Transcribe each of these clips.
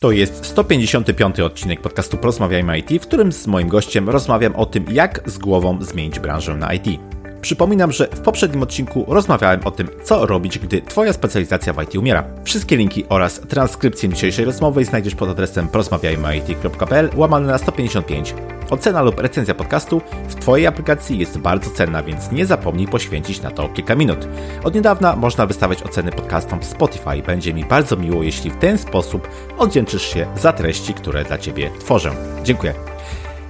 To jest 155 odcinek podcastu Porozmawiajmy IT, w którym z moim gościem rozmawiam o tym, jak z głową zmienić branżę na IT. Przypominam, że w poprzednim odcinku rozmawiałem o tym, co robić, gdy Twoja specjalizacja w IT umiera. Wszystkie linki oraz transkrypcję dzisiejszej rozmowy znajdziesz pod adresem porozmawiajmyit.pl łamane na 155. Ocena lub recenzja podcastu w Twojej aplikacji jest bardzo cenna, więc nie zapomnij poświęcić na to kilka minut. Od niedawna można wystawiać oceny podcastom w Spotify. Będzie mi bardzo miło, jeśli w ten sposób oddzięczysz się za treści, które dla Ciebie tworzę. Dziękuję.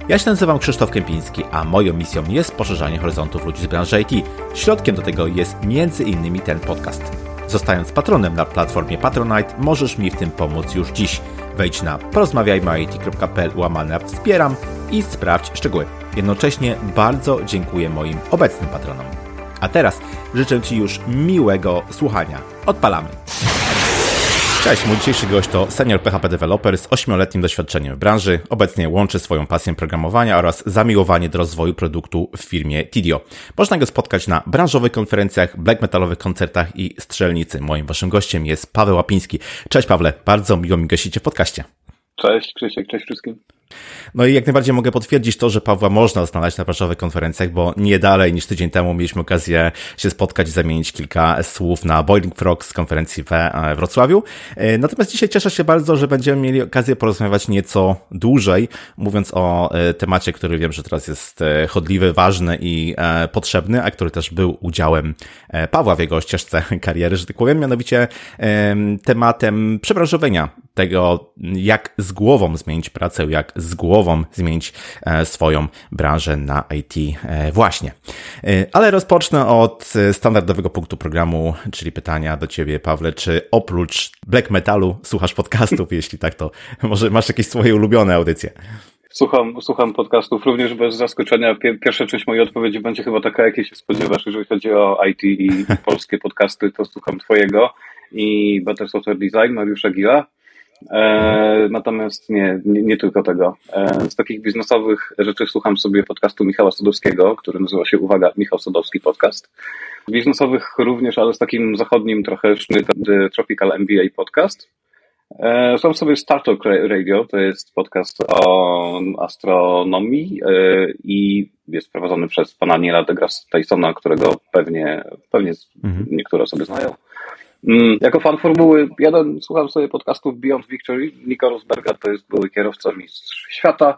Ja się nazywam Krzysztof Kępiński, a moją misją jest poszerzanie horyzontów ludzi z branży IT. Środkiem do tego jest innymi ten podcast. Zostając patronem na platformie Patronite, możesz mi w tym pomóc już dziś. Wejdź na porozmawiajmy.it.pl łamane wspieram i sprawdź szczegóły. Jednocześnie bardzo dziękuję moim obecnym patronom. A teraz życzę Ci już miłego słuchania. Odpalamy! Cześć, mój dzisiejszy gość to senior PHP developer z 8-letnim doświadczeniem w branży. Obecnie łączy swoją pasję programowania oraz zamiłowanie do rozwoju produktu w firmie Tidio. Można go spotkać na branżowych konferencjach, black metalowych koncertach i strzelnicy. Moim waszym gościem jest Paweł Łapiński. Cześć Pawle, bardzo miło mi gościcie w podcaście. Cześć Krzysiek, cześć wszystkim. No i jak najbardziej mogę potwierdzić to, że Pawła można znaleźć na branżowych konferencjach, bo nie dalej niż tydzień temu mieliśmy okazję się spotkać i zamienić kilka słów na Boiling Frog z konferencji we Wrocławiu. E, natomiast dzisiaj cieszę się bardzo, że będziemy mieli okazję porozmawiać nieco dłużej, mówiąc o e, temacie, który wiem, że teraz jest e, chodliwy, ważny i potrzebny, a który też był udziałem Pawła w jego ścieżce kariery, że tak powiem, mianowicie tematem przebranżowienia tego, jak z głową zmienić pracę, jak z głową zmienić e, swoją branżę na IT e, właśnie. E, ale rozpocznę od standardowego punktu programu, czyli pytania do Ciebie, Pawle, czy oprócz black metalu słuchasz podcastów? Jeśli tak, to może masz jakieś swoje ulubione audycje? Słucham, słucham podcastów również bez zaskoczenia. Pierwsza część mojej odpowiedzi będzie chyba taka, jakiej się spodziewasz. Jeżeli chodzi o IT i polskie podcasty, to słucham Twojego i Better Software Design Mariusza Gila. E, natomiast nie, nie, nie, tylko tego. E, z takich biznesowych rzeczy słucham sobie podcastu Michała Sadowskiego, który nazywa się, uwaga, Michał Sadowski Podcast. Biznesowych również, ale z takim zachodnim trochę sznyt, Tropical MBA Podcast. E, słucham sobie Star Talk Radio, to jest podcast o astronomii i jest prowadzony przez pana Niela deGrasse Tysona, którego pewnie, pewnie mhm. niektóre osoby znają. Mm, jako fan Formuły 1 słucham sobie podcastów Beyond Victory. Nico Rosberga to jest były kierowca mistrz świata.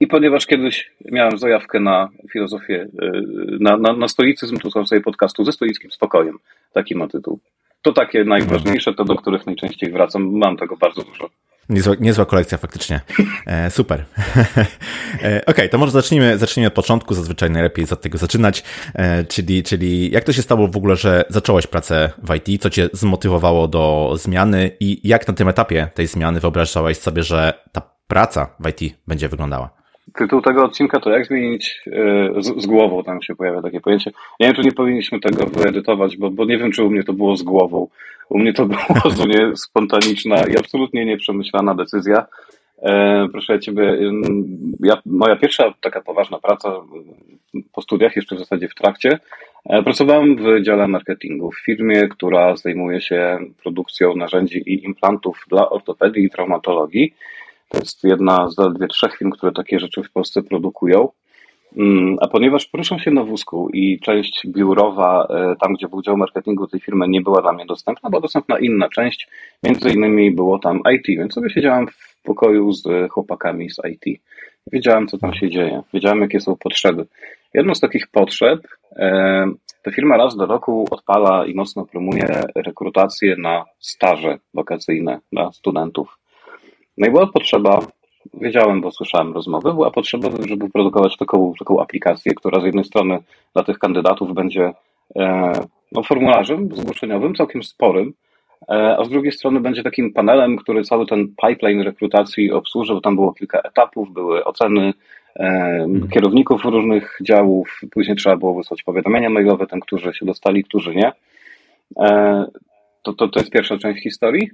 I ponieważ kiedyś miałem zajawkę na filozofię, y, na, na, na stoicyzm, to słucham sobie podcastu ze stoickim spokojem. Taki ma tytuł. To takie najważniejsze, to do których najczęściej wracam. Mam tego bardzo dużo. Niezła, niezła kolekcja faktycznie. E, super. e, okay, to może zacznijmy, zacznijmy od początku, zazwyczaj najlepiej od tego zaczynać, e, czyli, czyli jak to się stało w ogóle, że zacząłeś pracę w IT, co cię zmotywowało do zmiany i jak na tym etapie tej zmiany wyobrażałeś sobie, że ta praca w IT będzie wyglądała? Tytuł tego odcinka to jak zmienić e, z, z, głową, tam się pojawia takie pojęcie. Nie wiem, czy nie powinniśmy tego wyedytować, bo, bo nie wiem, czy u mnie to było z głową. U mnie to było zupełnie spontaniczna i absolutnie nieprzemyślana decyzja. E, proszę Ciebie, ja, moja pierwsza taka poważna praca po studiach, jeszcze w zasadzie w trakcie, e, pracowałem w dziale marketingu w firmie, która zajmuje się produkcją narzędzi i implantów dla ortopedii i traumatologii. To jest jedna z zaledwie trzech firm, które takie rzeczy w Polsce produkują. Mm, a ponieważ poruszam się na wózku i część biurowa, e, tam gdzie był dział marketingu tej firmy, nie była dla mnie dostępna, była dostępna inna część, między innymi było tam IT, więc sobie siedziałem w pokoju z chłopakami z IT. Wiedziałem, co tam się dzieje, wiedziałem, jakie są potrzeby. Jedną z takich potrzeb, e, ta firma raz do roku odpala i mocno promuje rekrutację na staże wakacyjne dla studentów. No i była potrzeba, wiedziałem, bo słyszałem rozmowy, była potrzeba, żeby produkować taką, taką aplikację, która z jednej strony dla tych kandydatów będzie e, no, formularzem zgłoszeniowym, całkiem sporym, e, a z drugiej strony będzie takim panelem, który cały ten pipeline rekrutacji obsłużył. Tam było kilka etapów, były oceny e, mhm. kierowników różnych działów, później trzeba było wysłać powiadomienia mailowe tym, którzy się dostali, którzy nie. To, to, to jest pierwsza część historii.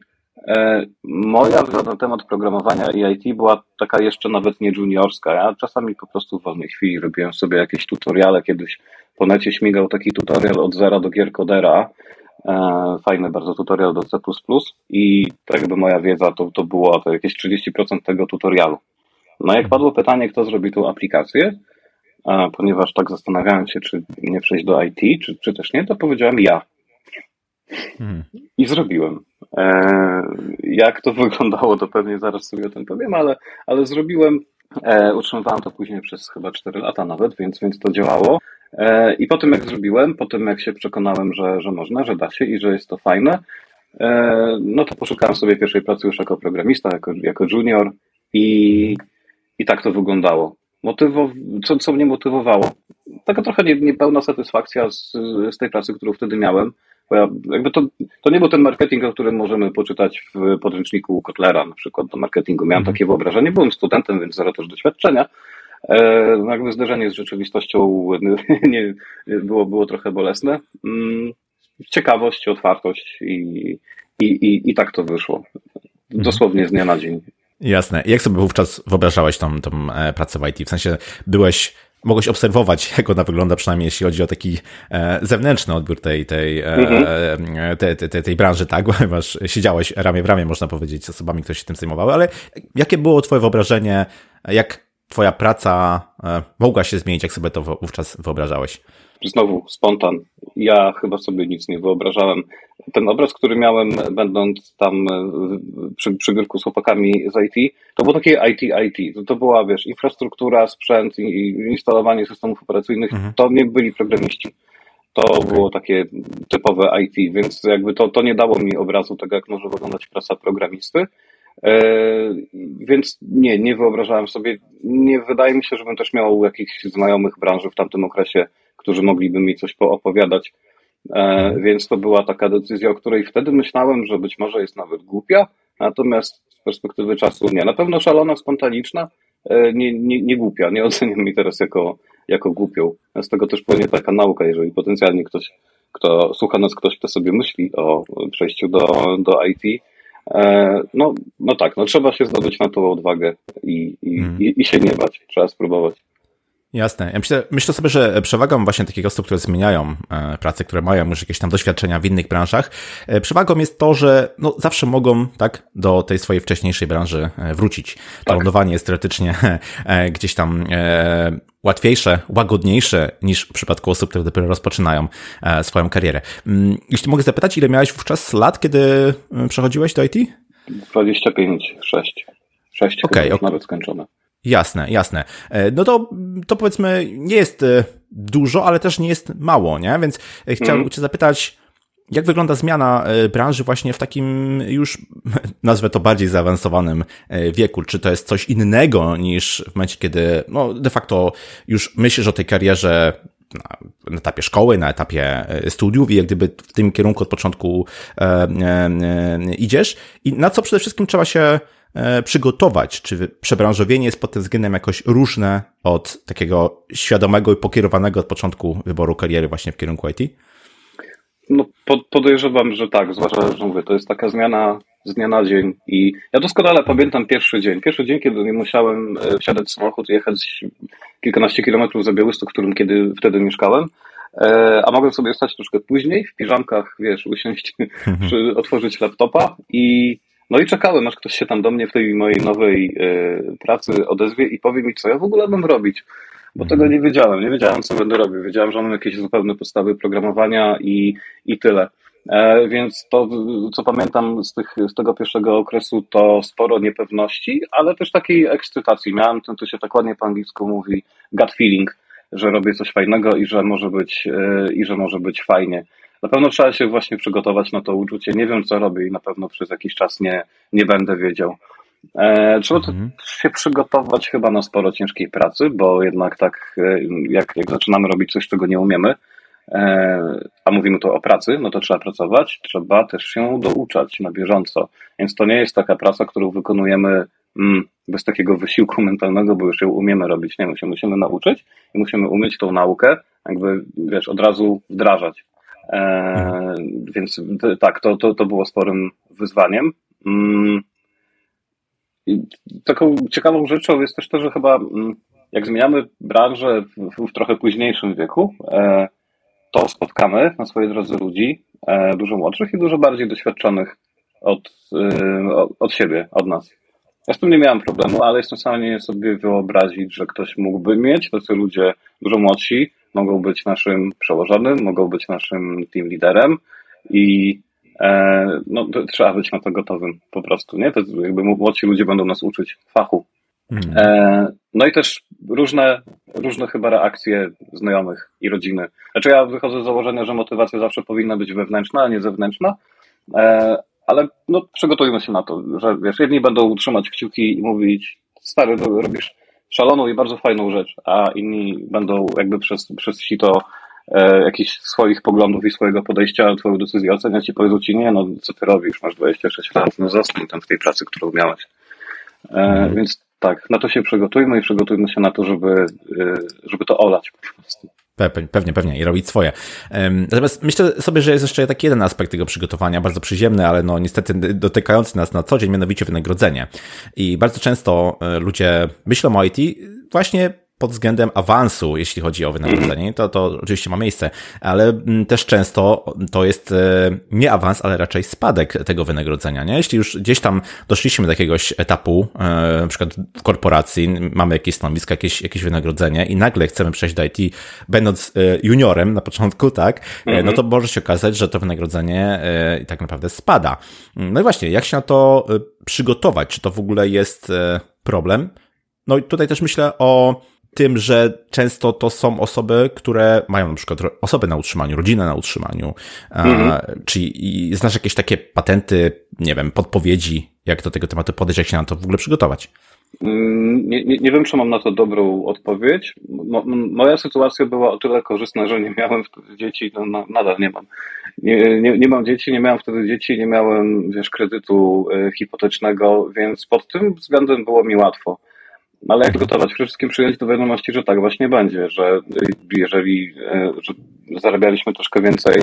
E, moja na temat programowania i IT była taka jeszcze nawet nie juniorska. Ja czasami po prostu w wolnej chwili robiłem sobie jakieś tutoriale. Kiedyś po necie śmigał taki tutorial od zera do gierkodera. e, fajny bardzo tutorial do C++ i tak jakby moja wiedza to, to było to jakieś 30% tego tutorialu. No jak padło pytanie, kto zrobi tą aplikację, ponieważ tak zastanawiałem się, czy nie przejść do IT, czy, czy też nie, to powiedziałem ja. Hmm. I zrobiłem. E, jak to wyglądało, to pewnie zaraz sobie o tym powiem, ale, ale zrobiłem. E, utrzymywałem to później przez chyba 4 lata nawet, więc, więc to działało. E, I po tym jak zrobiłem, po tym jak się przekonałem, że, że można, że da się i że jest to fajne, no to poszukałem sobie pierwszej pracy już jako programista, jako, jako junior i, i tak to wyglądało. Motywo, co, co mnie motywowało? Taka trochę nie, niepełna satysfakcja z, z tej pracy, którą wtedy miałem, bo ja, jakby to, to nie był ten marketing, o którym możemy poczytać w podręczniku Kotlera, na przykład do marketingu. Miałem mm. takie wyobrażenie, byłem studentem, więc zero też doświadczenia. E, no jakby zderzenie z rzeczywistością nie, było, było trochę bolesne. Mm, ciekawość, otwartość i, i, i, i tak to wyszło. Mhm. Dosłownie z dnia na dzień. Jasne. Jak sobie wówczas wyobrażałeś tą, tą e, pracę w IT? W sensie byłeś mogłeś obserwować, jak ona wygląda, przynajmniej jeśli chodzi o taki e, zewnętrzny odbiór tej, tej, e, mhm. tej, tej, tej branży, tak? Ponieważ siedziałeś ramię w ramię, można powiedzieć, z osobami, które się tym zajmowały, ale jakie było Twoje wyobrażenie, jak Twoja praca e, mogła się zmienić, jak sobie to wówczas wyobrażałeś? Znowu spontan. Ja chyba sobie nic nie wyobrażałem. Ten obraz, który miałem, będąc tam e, przy, przy biurku z chłopakami z IT, to było takie IT, IT. To, to była, wiesz, infrastruktura, sprzęt i instalowanie systemów operacyjnych. Mhm. To nie byli programiści. To okay. było takie typowe IT, więc jakby to, to nie dało mi obrazu tego, jak może wyglądać praca programisty. E, więc nie, nie wyobrażałem sobie, nie wydaje mi się, żebym też miał jakichś znajomych branży w tamtym okresie, którzy mogliby mi coś poopowiadać. E. Więc to była taka decyzja, o której wtedy myślałem, że być może jest nawet głupia, natomiast z perspektywy czasu nie. Na pewno szalona, spontaniczna, e, nie, nie, nie głupia. Nie oceniam mi teraz jako, jako głupią. Z tego też płynie taka nauka, jeżeli potencjalnie ktoś, kto słucha nas, ktoś, kto sobie myśli o przejściu do, do IT, e, no, no tak, no trzeba się zdobyć na tą odwagę i, i, hmm. i, i się nie bać. Trzeba spróbować. Jasne. Ja myślę, myślę sobie, że przewagą właśnie takich osób, które zmieniają e, pracę, które mają już jakieś tam doświadczenia w innych branżach, e, przewagą jest to, że no, zawsze mogą tak do tej swojej wcześniejszej branży e, wrócić. To tak. lądowanie jest teoretycznie gdzieś tam łatwiejsze, łagodniejsze niż w przypadku osób, które dopiero rozpoczynają swoją karierę. Mm, jeśli mogę zapytać, ile miałeś wówczas lat, kiedy przechodziłeś do IT? 25, 6. 6 okay, okay. nawet skończone. Jasne, jasne. E, no to, to powiedzmy nie jest e, dużo, ale też nie jest mało, nie? Więc e, chciałbym mm. cię zapytać, jak wygląda zmiana branży właśnie w takim już, nazwę to bardziej zaawansowanym wieku? Czy to jest coś innego niż w momencie, kiedy no, de facto już myślisz o tej karierze na, na etapie szkoły, na etapie studiów i jak gdyby w tym kierunku od początku e, e, idziesz i na co przede wszystkim trzeba się przygotować? Czy przebranżowienie jest pod tym względem jakoś różne od takiego świadomego i pokierowanego od początku wyboru kariery właśnie w kierunku IT? No, podejrzewam, że tak, zwłaszcza, że mówię, to jest taka zmiana z dnia na dzień i ja doskonale pamiętam pierwszy dzień. Pierwszy dzień, kiedy nie musiałem e, wsiadać w samochód i jechać kilkanaście kilometrów za Białystok, w którym kiedy wtedy mieszkałem, e, a mogłem sobie stać troszkę później, w piżamkach, wiesz, usiąść, otworzyć laptopa i no i czekałem, aż ktoś się tam do mnie w tej mojej nowej y, pracy odezwie i powie mi, co ja w ogóle mam robić. Bo tego mhm. nie wiedziałem, nie wiedziałem, co będę robił. Wiedziałem, że mam jakieś zupełne podstawy programowania i, i tyle. E, więc to, co pamiętam z, tych, z tego pierwszego okresu, to sporo niepewności, ale też takiej ekscytacji. Miałem ten, to się tak ładnie po angielsku mówi, gut feeling, że robię coś fajnego i że może być, y, i że może być fajnie. Na pewno trzeba się właśnie przygotować na to uczucie. Nie wiem, co robię i na pewno przez jakiś czas nie, nie będę wiedział. E, trzeba mhm. się przygotować chyba na sporo ciężkiej pracy, bo jednak tak, e, jak, jak zaczynamy robić coś, czego nie umiemy, e, a mówimy tu o pracy, no to trzeba pracować, trzeba też się douczać na bieżąco. Więc to nie jest taka praca, którą wykonujemy mm, bez takiego wysiłku mentalnego, bo już ją umiemy robić. Nie, my się musimy nauczyć i musimy umieć tą naukę, jakby, wiesz, od razu wdrażać. E, więc tak, to, to, to było sporym wyzwaniem. Mm. I taką ciekawą rzeczą jest też to, że chyba mm, jak zmieniamy branżę w, w trochę późniejszym wieku, e, to spotkamy na swojej drodze ludzi, e, dużo młodszych i dużo bardziej doświadczonych od, od siebie, od nas. Ja z tym nie miałem problemu, ale jestem w stanie sobie wyobrazić, że ktoś mógłby mieć, tacy ludzie dużo młodsi, mogą być naszym przełożonym, mogą być naszym team liderem i e, no, trzeba być na to gotowym po prostu, nie? To jakby młodsi ludzie będą nas uczyć fachu. Hmm. E, no i też różne, różne chyba reakcje znajomych i rodziny. Znaczy ja wychodzę z założenia, że motywacja zawsze powinna być wewnętrzna, a nie zewnętrzna, e, ale no, przygotujmy się na to, że wiesz, jedni będą trzymać kciuki i mówić, stary, robisz szaloną i bardzo fajną rzecz, a inni będą jakby przez, przez sito e, jakichś swoich poglądów i swojego podejścia, twoją decyzję oceniać i powiedzą ci, nie, no co ty robisz, masz 26 lat, no zostań tam w tej pracy, którą miałeś. E, mhm. Więc tak, na to się przygotujmy i przygotujmy się na to, żeby, e, żeby to olać po prostu. Pewnie, pewnie i robić swoje. Natomiast myślę sobie, że jest jeszcze taki jeden aspekt tego przygotowania, bardzo przyziemny, ale no niestety dotykający nas na co dzień, mianowicie wynagrodzenie. I bardzo często e, ludzie myślą o IT właśnie pod względem awansu, jeśli chodzi o wynagrodzenie, to, to oczywiście ma miejsce, ale mm, też często to jest e, nie awans, ale raczej spadek tego wynagrodzenia, nie? Jeśli już gdzieś tam doszliśmy do jakiegoś etapu, e, na przykład w korporacji, mamy jakieś stanowisko, jakieś, jakieś wynagrodzenie i nagle chcemy przejść do IT, będąc e, juniorem na początku, tak, mhm. no to może się okazać, że to wynagrodzenie tak naprawdę spada. No i właśnie, jak się na to przygotować? Czy to w ogóle jest problem? No i tutaj też myślę o tym, że często to są osoby, które mają na przykład osoby na utrzymaniu, rodzinę na utrzymaniu, mhm. czyli znasz jakieś takie patenty, nie wiem, podpowiedzi, jak do tego tematu podejść, jak się na to w ogóle przygotować? Mm, nie, nie, nie wiem, czy mam na to dobrą odpowiedź. Mo, moja sytuacja była o tyle korzystna, że nie miałem wtedy dzieci, no, na, nadal nie mam. Nie, nie, nie, mam dzieci, nie miałem wtedy dzieci, nie miałem, wiesz, kredytu y, hipotecznego, więc pod tym względem było mi łatwo. Ale jak gotować? Przede wszystkim przyjąć do wiadomości, że tak właśnie będzie, że jeżeli e, że zarabialiśmy troszkę więcej,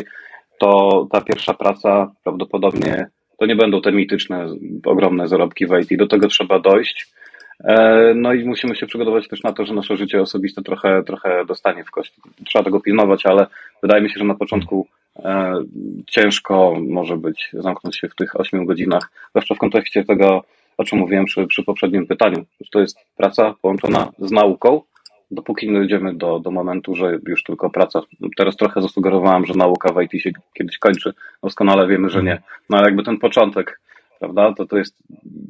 to ta pierwsza praca prawdopodobnie to nie będą te mityczne, ogromne zarobki w IT. Do tego trzeba dojść. E, no i musimy się przygotować też na to, że nasze życie osobiste trochę, trochę dostanie w kość. Trzeba tego pilnować, ale wydaje mi się, że na początku e, ciężko może być zamknąć się w tych 8 godzinach, zwłaszcza w kontekście tego, o czym mówiłem przy, przy poprzednim pytaniu. To jest praca połączona z nauką, dopóki nie dojdziemy do, do momentu, że już tylko praca. Teraz trochę zasugerowałem, że nauka w IT się kiedyś kończy. Doskonale wiemy, że nie. No ale jakby ten początek, prawda, to to jest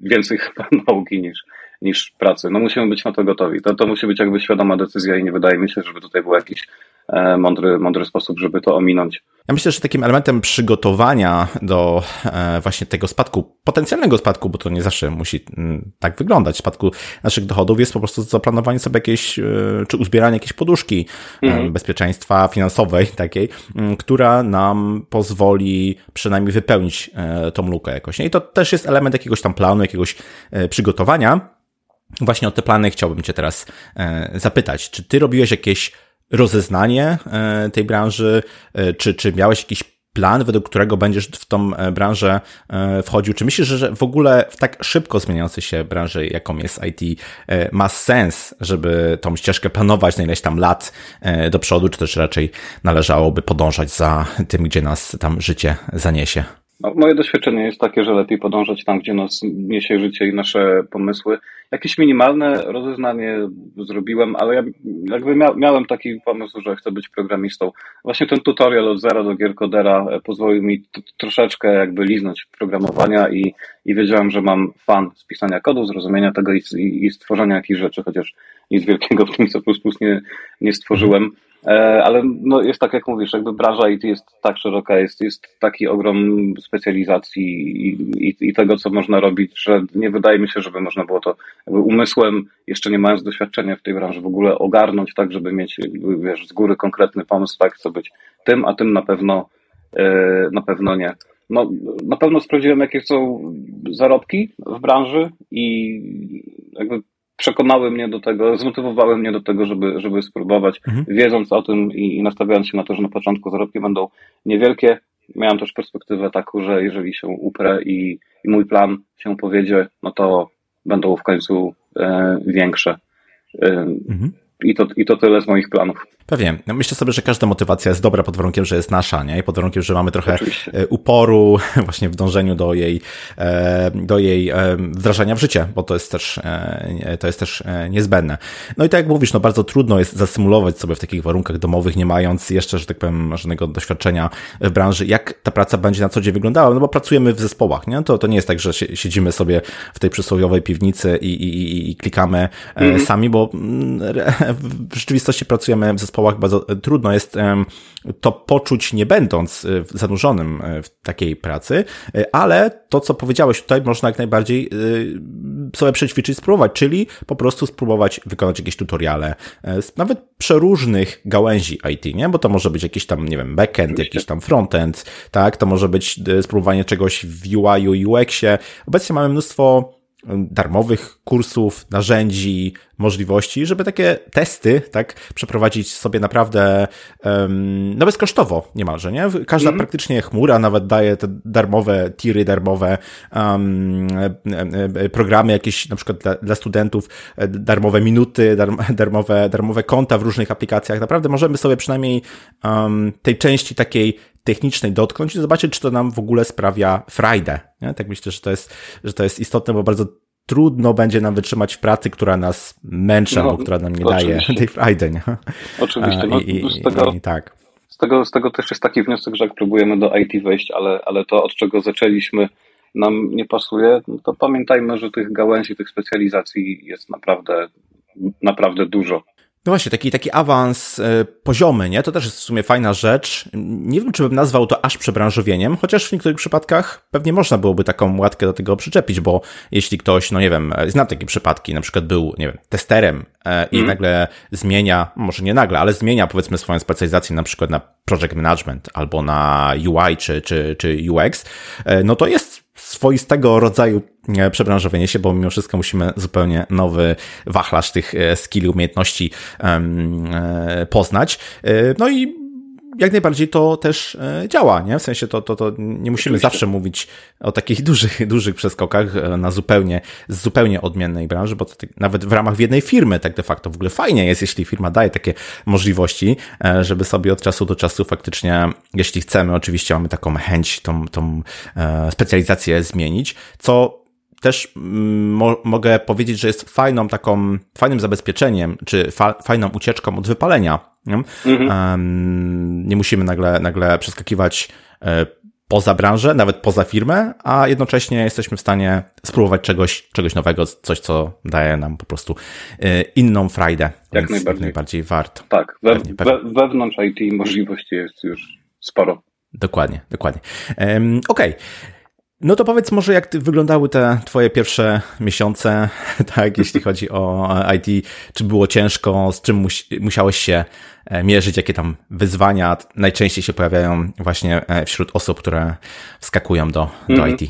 więcej chyba nauki niż, niż pracy. No musimy być na to gotowi. To, to musi być jakby świadoma decyzja i nie wydaje mi się, żeby tutaj był jakiś e, mądry, mądry sposób, żeby to ominąć. Ja myślę, że takim elementem przygotowania do e, właśnie tego spadku, potencjalnego spadku, bo to nie zawsze musi mm, tak wyglądać, spadku naszych dochodów jest po prostu zaplanowanie sobie jakiejś, e, czy uzbieranie jakiejś poduszki mhm. bezpieczeństwa finansowej takiej, która nam pozwoli przynajmniej wypełnić tą lukę jakoś. I to też jest element jakiegoś tam planu, jakiegoś przygotowania. Właśnie o te plany chciałbym Cię teraz zapytać. Czy Ty robiłeś jakieś rozeznanie e, tej branży, e, czy, czy miałeś jakiś plan, według którego będziesz w tą e, branżę wchodził? Czy myślisz, że w ogóle w tak szybko zmieniającej się branży, jaką jest IT, ma sens, żeby tą ścieżkę planować na ileś tam lat do przodu, czy też raczej należałoby podążać za tym, gdzie nas tam życie zaniesie? No, moje doświadczenie jest takie, że lepiej podążać tam, gdzie nas niesie życie i nasze pomysły. Jakieś minimalne rozeznanie zrobiłem, ale ja jakby mia miałem taki pomysł, że chcę być programistą. Właśnie ten tutorial od zera do gier Codera e, pozwolił mi troszeczkę jakby liznąć programowania i, i wiedziałem, że mam fan z pisania kodu, zrozumienia tego i, i, i stworzenia jakichś rzeczy, chociaż nic wielkiego w tym C++ nie, nie stworzyłem. E, ale no jest tak, jak mówisz, jakby branża IT jest tak szeroka, jest, jest taki ogrom specjalizacji i, i, i, tego, co można robić, że nie wydaje mi się, żeby można było to umysłem, jeszcze nie mając doświadczenia w tej branży, w ogóle ogarnąć tak, żeby mieć wiesz, z góry konkretny pomysł, tak, chcę być tym, a tym na pewno, e, na pewno nie. No, na pewno sprawdziłem, jakie są zarobki w branży i jakby przekonały mnie do tego, zmotywowały mnie do tego, żeby, żeby spróbować, mhm. wiedząc o tym i, i nastawiając się na to, że na początku zarobki będą niewielkie. Miałem też perspektywę taką, że jeżeli się uprę i, i mój plan się powiedzie, no to będą w końcu e, większe. E, mhm. I to, I to tyle z moich planów. Pewnie. Myślę sobie, że każda motywacja jest dobra pod warunkiem, że jest nasza, nie? I pod warunkiem, że mamy trochę Oczywiście. E, uporu właśnie w dążeniu do jej, e, do jej e, wdrażania w życie, bo to jest też, to jest też niezbędne. No i tak jak mówisz, no bardzo trudno jest zasymulować sobie w takich warunkach domowych, nie mając jeszcze, że tak powiem, żadnego doświadczenia w branży, jak ta praca będzie na co dzień wyglądała, no bo pracujemy w zespołach, nie? To, to nie jest tak, że siedzimy sobie w tej przysłowiowej piwnicy i, i, i, i klikamy mm -hmm. sami, bo mm, w rzeczywistości pracujemy w zespołach bardzo trudno jest to poczuć, nie będąc e, zanurzonym e, w takiej pracy, e, ale to, co powiedziałeś tutaj, można jak najbardziej sobie przećwiczyć, spróbować, czyli po prostu spróbować wykonać jakieś tutoriale, nawet przeróżnych gałęzi IT, nie? Bo to może być jakiś tam, nie wiem, backend, jakiś tam frontend, tak? To może być spróbowanie czegoś w UI, UX-ie. Obecnie mamy mnóstwo darmowych kursów, narzędzi, możliwości, żeby takie testy, tak, przeprowadzić sobie naprawdę, um, no bezkosztowo niemalże, nie? Każda mm. praktycznie chmura nawet daje te darmowe tiry, darmowe um, programy jakieś na przykład dla, dla studentów, e, darmowe minuty, darmowe, darmowe konta w różnych aplikacjach. Naprawdę możemy sobie przynajmniej um, tej części takiej technicznej dotknąć i zobaczyć, czy to nam w ogóle sprawia frajdę. Nie? Tak myślę, że to jest, że to jest istotne, bo bardzo trudno będzie nam wytrzymać w pracy, która nas męczy, no, albo która nam nie oczywiście. daje tej frajdy. Nie? Oczywiście. No, I, z, tego, i, tak. z, tego, z tego też jest taki wniosek, że jak próbujemy do IT wejść, ale, ale to od czego zaczęliśmy nam nie pasuje, no to pamiętajmy, że tych gałęzi, tych specjalizacji jest naprawdę, naprawdę dużo. No właśnie, taki, taki awans y, poziomy, nie? To też jest w sumie fajna rzecz. Nie wiem, czy bym nazwał to aż przebranżowieniem, chociaż w niektórych przypadkach pewnie można byłoby taką łatkę do tego przyczepić, bo jeśli ktoś, no nie wiem, e, znam takie przypadki, na przykład był, nie wiem, testerem e, i mm. nagle zmienia, może nie nagle, ale zmienia powiedzmy swoją specjalizację na przykład na project management albo na UI czy, czy, czy UX, no to jest swoistego rodzaju e, przebranżowienie się, bo mimo wszystko musimy zupełnie nowy wachlarz tych e, skilli, umiejętności e, poznać. No i jak najbardziej to też działa, nie? W sensie to, to, to nie musimy Oczywiście. zawsze mówić o takich dużych, dużych przeskokach na zupełnie, z zupełnie odmiennej branży, bo to nawet w ramach jednej firmy tak de facto w ogóle fajnie jest, jeśli firma daje takie możliwości, żeby sobie od czasu do czasu faktycznie, jeśli chcemy, oczywiście mamy taką chęć, tą, tą specjalizację zmienić, co też mm, mo mogę powiedzieć, że jest fajną taką, fajnym zabezpieczeniem, czy fa fajną ucieczką od wypalenia. Nie, mhm. nie musimy nagle, nagle przeskakiwać e, poza branżę, nawet poza firmę, a jednocześnie jesteśmy w stanie spróbować czegoś, czegoś nowego, coś, co daje nam po prostu e, inną frajdę. Jak najbardziej. Najbardziej warto. Tak, we, pewnie, pewnie. We, wewnątrz IT możliwości jest już sporo. Dokładnie, dokładnie. Um, Okej. Okay. No to powiedz może, jak wyglądały te twoje pierwsze miesiące, tak, jeśli chodzi o IT, czy było ciężko, z czym musiałeś się e, mierzyć, jakie tam wyzwania najczęściej się pojawiają właśnie e, wśród osób, które wskakują do, do mm. IT?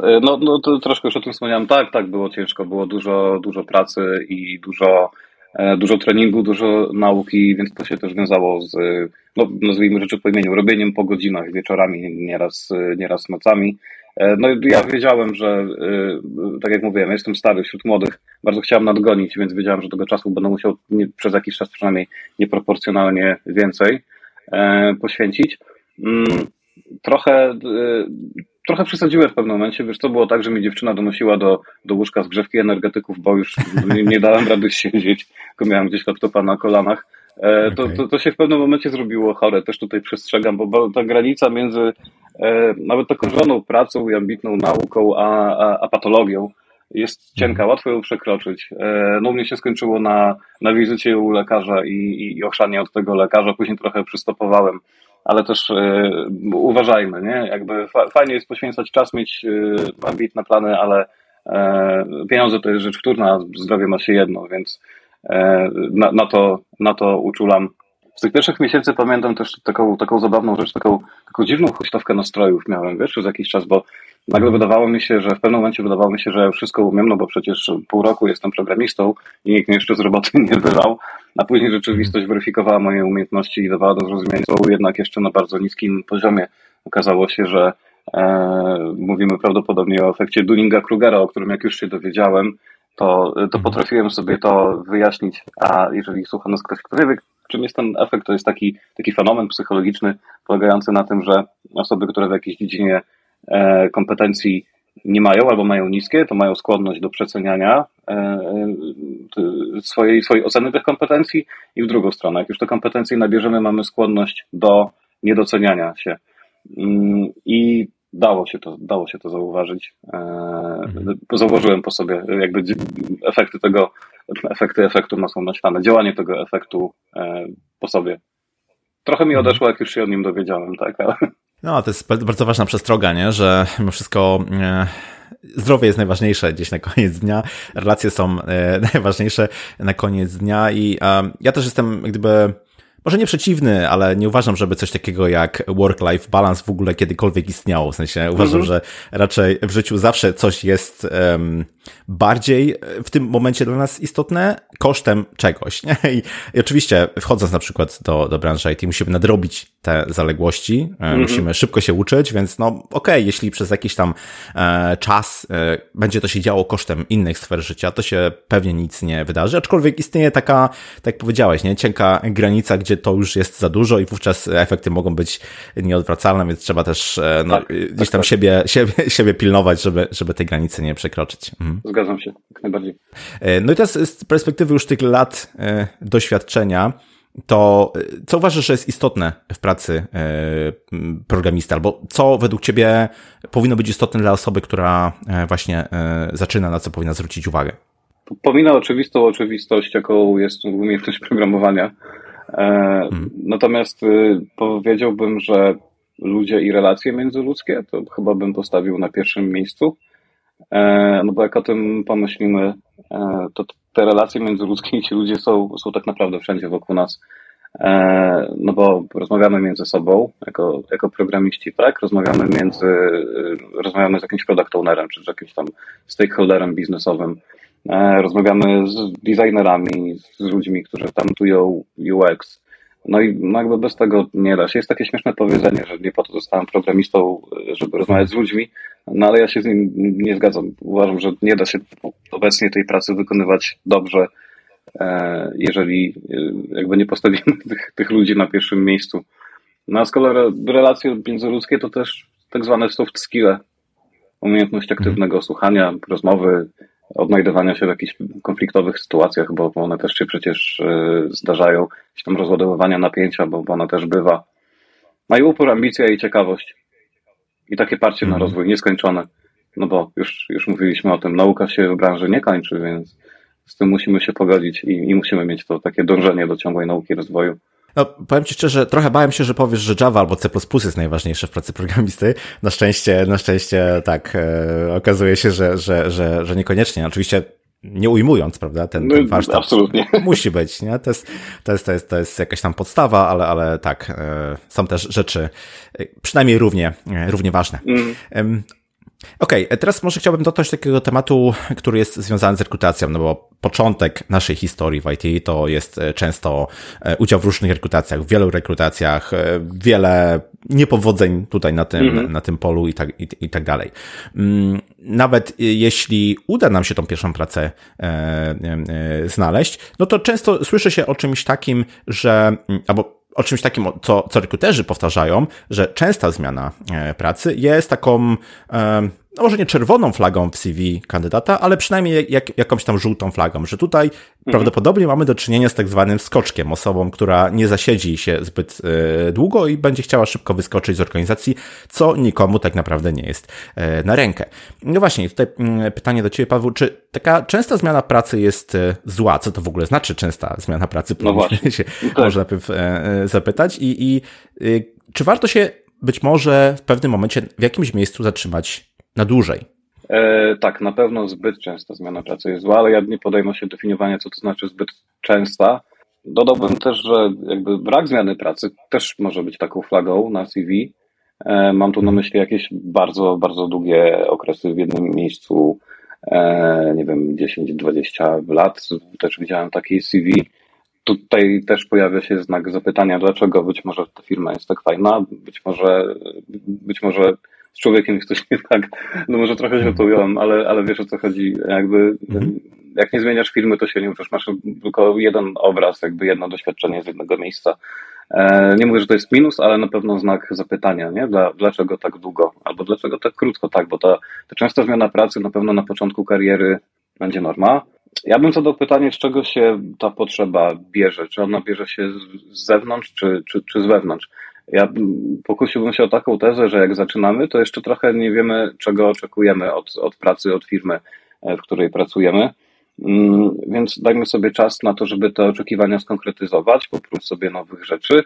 E, no, no to troszkę już o tym wspomniałem. Tak, tak, było ciężko, było dużo, dużo pracy i dużo, dużo treningu, dużo nauki, więc to się też wiązało z, no, nazwijmy rzeczy po imieniu, robieniem po godzinach, wieczorami, nieraz, nieraz nocami. E, no ja wiedziałem, że e, tak jak mówiłem, jestem stary wśród młodych, bardzo chciałem nadgonić, więc wiedziałem, że tego czasu będę musiał nie, przez jakiś czas przynajmniej nieproporcjonalnie więcej e, poświęcić. Mm, trochę, trochę przesadziłem w pewnym momencie, wiesz, to było tak, że mi dziewczyna donosiła do, do łóżka zgrzewki energetyków, bo już nie, nie dałem rady siedzieć, tylko miałem gdzieś laptopa na kolanach. To, okay. to, to się w pewnym momencie zrobiło chore, też tutaj przestrzegam, bo ta granica między E, nawet taką żoną pracą i ambitną nauką, a, a, a patologią jest cienka, mhm. łatwo ją przekroczyć. E, no u mnie się skończyło na, na wizycie u lekarza i, i ochrzanie od tego lekarza, później trochę przystopowałem, ale też e, uważajmy, nie? Jakby fa fajnie jest poświęcać czas, mieć e, ambitne plany, ale e, pieniądze to jest rzecz wtórna, zdrowie ma się jedno, więc na, na, to, na to uczulam z tych pierwszych miesięcy pamiętam też taką, taką zabawną rzecz, taką, taką dziwną huśtawkę nastrojów miałem, wiesz, przez jakiś czas, bo nagle wydawało mi się, że w pewnym momencie wydawało mi się, że wszystko umiem, no bo przecież pół roku jestem programistą i nikt mnie jeszcze z roboty nie wylał, a później rzeczywistość weryfikowała moje umiejętności i dawała do zrozumienia, co jednak jeszcze na bardzo niskim poziomie. Okazało się, że e, mówimy prawdopodobnie o efekcie Dunninga-Krugera, o którym jak już się dowiedziałem, to, to potrafiłem sobie to wyjaśnić, a jeżeli słucha nas ktoś, kto wie, czym jest ten efekt? To jest taki, taki fenomen psychologiczny polegający na tym, że osoby, które w jakiejś dziedzinie e, kompetencji nie mają albo mają niskie, to mają skłonność do przeceniania e, swojej, swojej oceny tych kompetencji i w drugą stronę, jak już te kompetencje nabierzemy, mamy skłonność do niedoceniania się. Mm, I dało się to, dało się to zauważyć. E, mhm. Zauważyłem po sobie jakby efekty tego, efekty efektu masą naślane, działanie tego efektu e, po sobie. Trochę mi mhm. odeszło, jak już się o nim dowiedziałem, tak, ale... No, to jest bardzo ważna przestroga, nie? że mimo wszystko e, zdrowie jest najważniejsze gdzieś na koniec dnia, relacje są najważniejsze na koniec dnia i ja też jestem gdyby może nie przeciwny, ale nie uważam, żeby coś takiego jak work-life balance w ogóle kiedykolwiek istniało. W sensie uważam, mhm. że raczej w życiu zawsze coś jest um, bardziej w tym momencie dla nas istotne kosztem czegoś. Nie? I, I, oczywiście wchodząc na przykład do, do branży IT musimy nadrobić te zaległości, mhm. musimy szybko się uczyć, więc no okej, okay, jeśli przez jakiś tam e, czas e, będzie to się działo kosztem innych sfer życia, to się pewnie nic nie wydarzy, aczkolwiek istnieje taka, tak jak powiedziałeś, nie? cienka granica, gdzie to już jest za dużo i wówczas efekty mogą być nieodwracalne, więc trzeba też e, no, tak, gdzieś tak, tam tak. Siebie, siebie, siebie pilnować, żeby, żeby tej granicy nie przekroczyć. Mhm. Zgadzam się, jak najbardziej. E, no i teraz z perspektywy już tych lat e, doświadczenia, to co uważasz, że jest istotne w pracy programisty, albo co według Ciebie powinno być istotne dla osoby, która właśnie zaczyna, na co powinna zwrócić uwagę? Pomina oczywistą oczywistość, jaką jest umiejętność programowania. Hmm. Natomiast y, powiedziałbym, że ludzie i relacje międzyludzkie to chyba bym postawił na pierwszym miejscu. E, no bo jak o tym pomyślimy, e, to te relacje międzyludzkie i ci ludzie są, są tak naprawdę wszędzie wokół nas. No bo rozmawiamy między sobą jako, jako programiści, tak? Rozmawiamy między, rozmawiamy z jakimś product ownerem, czy z jakimś tam stakeholderem biznesowym. E, rozmawiamy z designerami, z ludźmi, którzy tamtują UX. No i no jakby bez tego nie da się. Jest takie śmieszne powiedzenie, że nie po to zostałem programistą, żeby rozmawiać z ludźmi, no ale ja się z nim nie zgadzam. Uważam, że nie da się obecnie tej pracy wykonywać dobrze, e, jeżeli e, jakby nie postawimy tych, tych ludzi na pierwszym miejscu. No a z kolei relacje międzyludzkie to też tak zwane soft skille, umiejętność aktywnego słuchania, rozmowy, odnajdywania się w jakichś konfliktowych sytuacjach, bo one też się przecież e, zdarzają, jakieś tam rozładowywania napięcia, bo one też bywa. Mają upór, ambicja i ciekawość. I takie parcie na mhm. rozwój nieskończone. No bo już, już mówiliśmy o tym, nauka się w branży nie kończy, więc z tym musimy się pogodzić i, i musimy mieć to takie dążenie do ciągłej nauki i rozwoju. No, powiem Ci szczerze, trochę bałem się, że powiesz, że Java albo C++ jest najważniejsze w pracy programisty. Na szczęście, na szczęście tak, e, okazuje się, że, że, że, że niekoniecznie. Oczywiście nie ujmując, prawda, ten, ten no, warsztat absolutnie. musi być, nie? To jest, to jest, to jest, to jest jakaś tam podstawa, ale, ale tak, e, są też rzeczy e, przynajmniej równie, e, równie ważne. Mm. Okej, okay, teraz może chciałbym dotknąć takiego tematu, który jest związany z rekrutacją, no bo początek naszej historii w IT to jest e, często e, udział w różnych rekrutacjach, w wielu rekrutacjach, e, wiele niepowodzeń tutaj na tym, mm -hmm. na tym polu i tak, i, i tak dalej. Mm, nawet jeśli uda nam się tą pierwszą pracę e, e, znaleźć, no to często słyszy się o czymś takim, że, albo o czymś takim, co, co rekruterzy powtarzają, że częsta zmiana e, pracy jest taką no może nie czerwoną flagą w CV kandydata, ale przynajmniej jak, jakąś tam żółtą flagą, że tutaj mhm. prawdopodobnie mamy do czynienia z tak zwanym skoczkiem, osobą, która nie zasiedzi się zbyt y, długo i będzie chciała szybko wyskoczyć z organizacji, co nikomu tak naprawdę nie jest y, na rękę. No właśnie, tutaj y, pytanie do Ciebie, Paweł, czy taka częsta zmiana pracy jest zła? Co to w ogóle znaczy częsta zmiana pracy? No właśnie. się tak. może najpierw zapytać i, i czy warto się być może w pewnym momencie w jakimś miejscu zatrzymać na dłużej. E, tak, na pewno zbyt częsta zmiana pracy jest zła, ale ja nie podejmę się definiowania, co to znaczy zbyt częsta. Dodałbym też, że jakby brak zmiany pracy też może być taką flagą na CV. E, mam tu na myśli jakieś bardzo, bardzo długie okresy w jednym miejscu, e, nie wiem, 10-20 lat. Też widziałem takie CV. Tutaj też pojawia się znak zapytania, dlaczego być może ta firma jest tak fajna, być może, być może z człowiekiem jest coś nie tak. No może trochę się to ująłem, ale, ale wiesz o co chodzi. Jakby mhm. jak nie zmieniasz firmy, to się nie uczysz. Masz tylko jeden obraz, jakby jedno doświadczenie z jednego miejsca. E, nie mówię, że to jest minus, ale na pewno znak zapytania, nie? Dla, dlaczego tak długo, albo dlaczego tak krótko, tak, bo ta, ta częsta zmiana pracy na pewno na początku kariery będzie norma. Ja bym zadał pytanie, z czego się ta potrzeba bierze? Czy ona bierze się z zewnątrz, czy, czy, czy z wewnątrz? Ja pokusiłbym się o taką tezę, że jak zaczynamy, to jeszcze trochę nie wiemy, czego oczekujemy od, od pracy, od firmy, e, w której pracujemy. Mm, więc dajmy sobie czas na to, żeby te oczekiwania skonkretyzować, popróć sobie nowych rzeczy.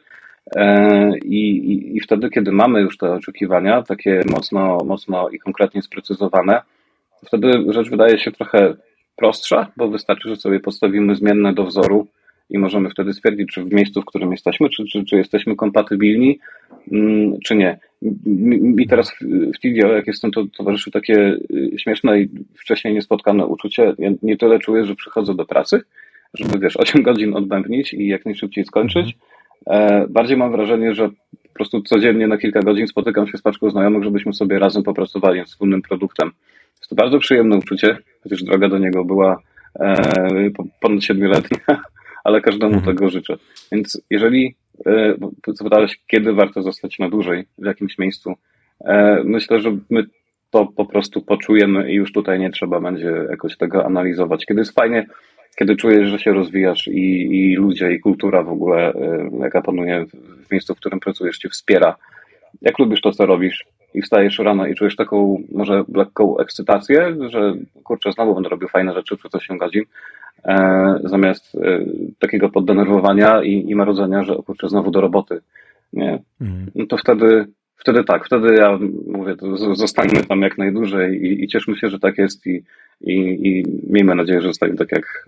E, I, i, I wtedy, kiedy mamy już te oczekiwania, takie mocno, mocno i konkretnie sprecyzowane, wtedy rzecz wydaje się trochę prostsza, bo wystarczy, że sobie postawimy zmienne do wzoru i możemy wtedy stwierdzić, czy w miejscu, w którym jesteśmy, czy, czy, czy jesteśmy kompatybilni, mm, czy nie. Mi teraz w TDO, jak jestem, to towarzyszy takie y, śmieszne i wcześniej niespotkane uczucie. Ja nie tyle czuję, że przychodzę do pracy, żeby wiesz, 8 godzin odbębnić i jak najszybciej skończyć. E, bardziej mam wrażenie, że po prostu codziennie na kilka godzin spotykam się z paczką znajomych, żebyśmy sobie razem popracowali nad wspólnym produktem. Jest to bardzo przyjemne uczucie, chociaż droga do niego była e, ponad siedmioletnia ale każdemu mhm. tego życzę. Więc jeżeli e, zapytałeś, kiedy warto zostać na dłużej w jakimś miejscu, e, myślę, że my to po prostu poczujemy i już tutaj nie trzeba będzie jakoś tego analizować. Kiedy jest fajnie, kiedy czujesz, że się rozwijasz i, i ludzie, i kultura w ogóle, e, jaka panuje w miejscu, w którym pracujesz, cię wspiera. Jak lubisz to, co robisz i wstajesz rano i czujesz taką może lekką ekscytację, że kurczę, znowu będę robił fajne rzeczy przez 8 godzin, E, zamiast e, takiego poddenerwowania i, i marudzenia, że kurczę, znowu do roboty. Nie? Mhm. No to wtedy, wtedy tak, wtedy ja mówię, zostańmy tam jak najdłużej i, i cieszmy się, że tak jest i, i, i miejmy nadzieję, że zostanie tak jak,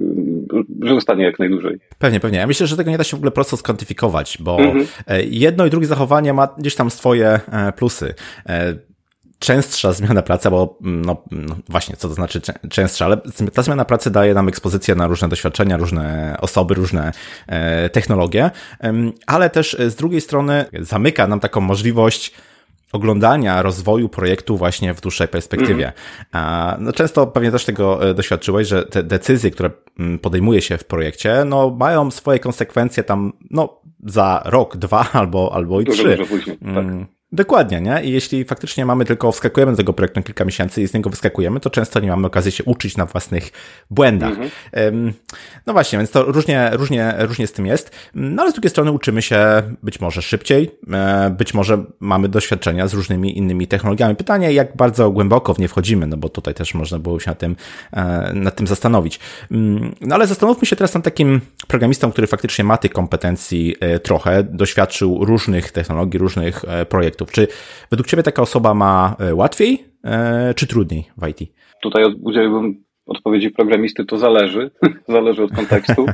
że zostanie jak najdłużej. Pewnie, pewnie. Ja myślę, że tego nie da się w ogóle prosto skwantyfikować, bo mhm. E, jedno i drugie zachowanie ma gdzieś tam swoje plusy częstsza zmiana pracy, bo mm, no, no, właśnie, co to znaczy częstsza, ale ta zmiana pracy daje nam ekspozycję na różne doświadczenia, różne osoby, różne e, technologie, ale też z drugiej strony zamyka nam taką możliwość oglądania rozwoju projektu właśnie w dłuższej perspektywie. Mm. No, często pewnie też tego e, doświadczyłeś, że te decyzje, które mm, podejmuje się w projekcie, no, mają swoje konsekwencje tam, no, za rok, dwa albo, albo i trzy. Dużo później, tak. Dokładnie, nie? I jeśli faktycznie mamy tylko, wskakujemy do tego projektu na kilka miesięcy i z niego wyskakujemy, to często nie mamy okazji się uczyć na własnych błędach. Mhm. No właśnie, więc to różnie, różnie, różnie z tym jest. No ale z drugiej strony uczymy się być może szybciej, e, być może mamy doświadczenia z różnymi innymi technologiami. Pytanie, jak bardzo głęboko w nie wchodzimy, no bo tutaj też można było się nad tym, e, nad tym zastanowić. Mm, no ale zastanówmy się teraz nad takim programistą, który faktycznie ma tych kompetencji e, trochę, doświadczył różnych technologii, różnych projektów czy według Ciebie taka osoba ma e, łatwiej e, czy trudniej w IT? Tutaj udzieliłbym odpowiedzi programisty, to zależy. zależy od kontekstu.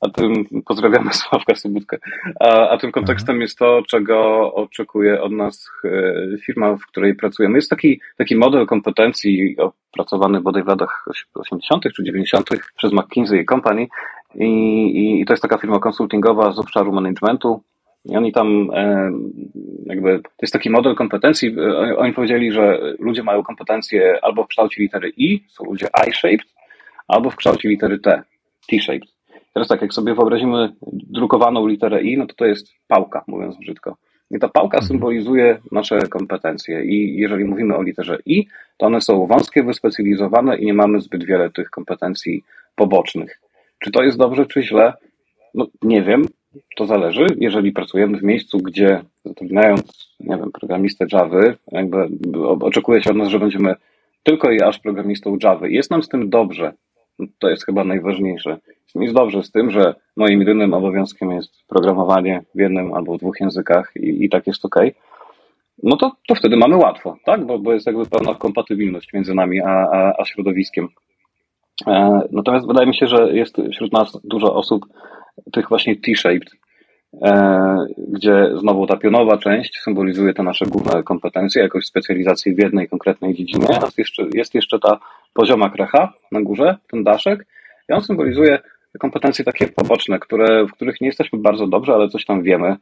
A tym pozdrawiamy Sławka Subutkę. A, a tym kontekstem jest to, czego oczekuje od nas e, firma, w której pracujemy. Jest taki, taki model kompetencji opracowany bodaj w latach 80. czy 90. przez McKinsey Company. I, I to jest taka firma konsultingowa z obszaru managementu. I oni tam e, jakby, to jest taki model kompetencji. E, oni powiedzieli, że ludzie mają kompetencje albo w kształcie litery I, są ludzie I-shaped, albo w kształcie litery T, T-shaped. Teraz tak, jak sobie wyobrazimy drukowaną literę I, no to to jest pałka, mówiąc brzydko. I ta pałka mhm. symbolizuje nasze kompetencje. I jeżeli mówimy o literze I, to one są wąskie, wyspecjalizowane i nie mamy zbyt wiele tych kompetencji pobocznych. Czy to jest dobrze, czy źle? No, nie wiem. To zależy. Jeżeli pracujemy w miejscu, gdzie zatrudniając, nie wiem, programistę Java, jakby oczekuje się od nas, że będziemy tylko i aż programistą Java. Jest nam z tym dobrze. To jest chyba najważniejsze. Jest dobrze z tym, że moim jedynym obowiązkiem jest programowanie w jednym albo w dwóch językach i, i tak jest ok. No to, to wtedy mamy łatwo, tak? Bo, bo jest jakby pewna kompatybilność między nami a, a, a środowiskiem. E, natomiast wydaje mi się, że jest wśród nas dużo osób, tych właśnie T-shaped, e, gdzie znowu ta pionowa część symbolizuje te nasze główne kompetencje, jakąś specjalizację w jednej konkretnej dziedzinie. Jest jeszcze, jest jeszcze ta pozioma krecha na górze, ten daszek, i on symbolizuje kompetencje takie poboczne, które, w których nie jesteśmy bardzo dobrze, ale coś tam wiemy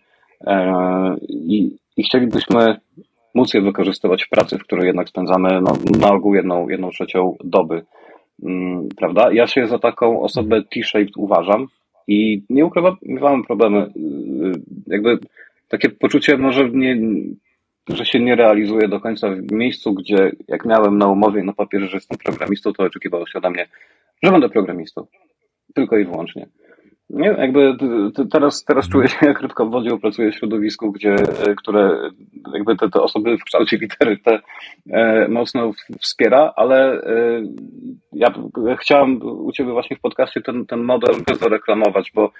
e, i, i chcielibyśmy móc je wykorzystywać w pracy, w której jednak spędzamy no, na ogół jedną, jedną trzecią doby. mm, prawda? Ja się za taką osobę T-shaped uważam i nie ukrywam, problemy. Jakby takie poczucie może nie, że się nie realizuje do końca w miejscu, gdzie jak miałem na umowie na papierze, że jestem programistą, to oczekiwało się ode mnie, że będę programistą. Tylko i wyłącznie. Nie, jakby teraz, teraz czuję się jak rybka w wodzie, pracuję w środowisku, gdzie, e, które jakby te, te osoby w kształcie litery te e, mocno wspiera, ale e, ja chciałem u Ciebie właśnie w podcaście ten, ten model zareklamować, bo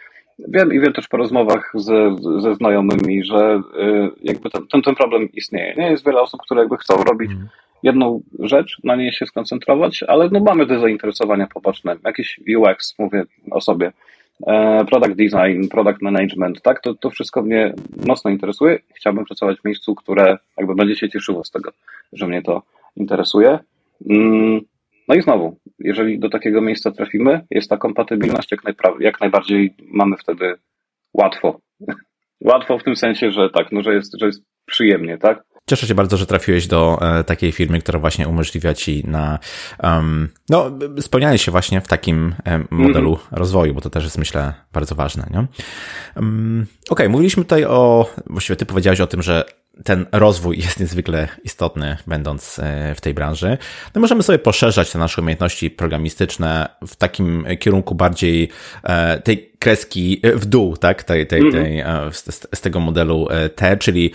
wiem i wiem też po rozmowach ze, ze znajomymi, że e, jakby ten, ten, ten problem istnieje. Nie jest wiele osób, które jakby chcą robić mm jedną rzecz, na niej się skoncentrować, ale no mamy te zainteresowania poboczne, jakiś UX, mówię o sobie, product design, product management, tak, to, to wszystko mnie mocno interesuje. Chciałbym pracować w miejscu, które jakby będzie się cieszyło z tego, że mnie to interesuje. Mm, no i znowu, jeżeli do takiego miejsca trafimy, jest ta kompatybilność, jak, najpra- jak najbardziej mamy wtedy łatwo. łatwo w tym sensie, że tak, no, że jest, że jest przyjemnie, tak? Cieszę się bardzo, że trafiłeś do e, takiej firmy, która właśnie umożliwia ci na um, no, spełnianie się właśnie w takim e, modelu mm -hmm. rozwoju, bo to też jest myślę bardzo ważne. Nie? Um, Okej, okay, mówiliśmy tutaj o, właściwie ty powiedziałeś o tym, że ten rozwój jest niezwykle istotny, będąc e, w tej branży. No możemy sobie poszerzać te nasze umiejętności programistyczne w takim kierunku bardziej e, tej kreski w dół, tak? Tej, tej, mhm. tej, z, z tego modelu T, czyli,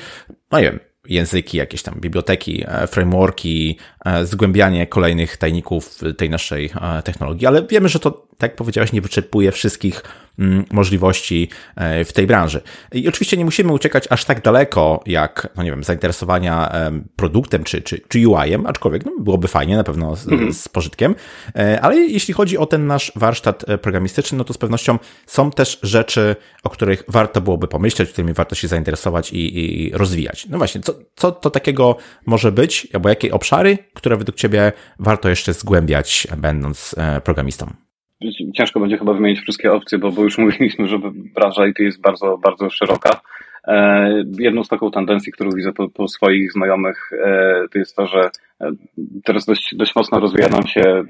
no nie wiem, języki, jakieś tam biblioteki, e, frameworki, zgłębianie kolejnych tajników tej naszej e, technologii, ale wiemy, że to tak jak powiedziałeś, nie wyczerpuje wszystkich mm, możliwości e, w tej branży. I oczywiście nie musimy uciekać aż tak daleko, jak, no nie wiem, zainteresowania produktem czy, czy, czy UI-em, aczkolwiek no, byłoby fajnie, na pewno z, mhm. z pożytkiem. E, ale jeśli chodzi o ten nasz warsztat e, programistyczny, no to z pewnością są też rzeczy, o których warto byłoby pomyśleć, którymi warto się zainteresować i, i rozwijać. No właśnie, co, co to takiego może być, albo jakie obszary, które według Ciebie warto jeszcze zgłębiać, będąc programistą? ciężko będzie chyba wymienić wszystkie opcje, bo, bo już mówiliśmy, że branża IT jest bardzo, bardzo szeroka. E, jedną z taką tendencji, którą widzę po, po swoich znajomych, e, to jest to, że e, teraz dość, dość mocno rozwija nam się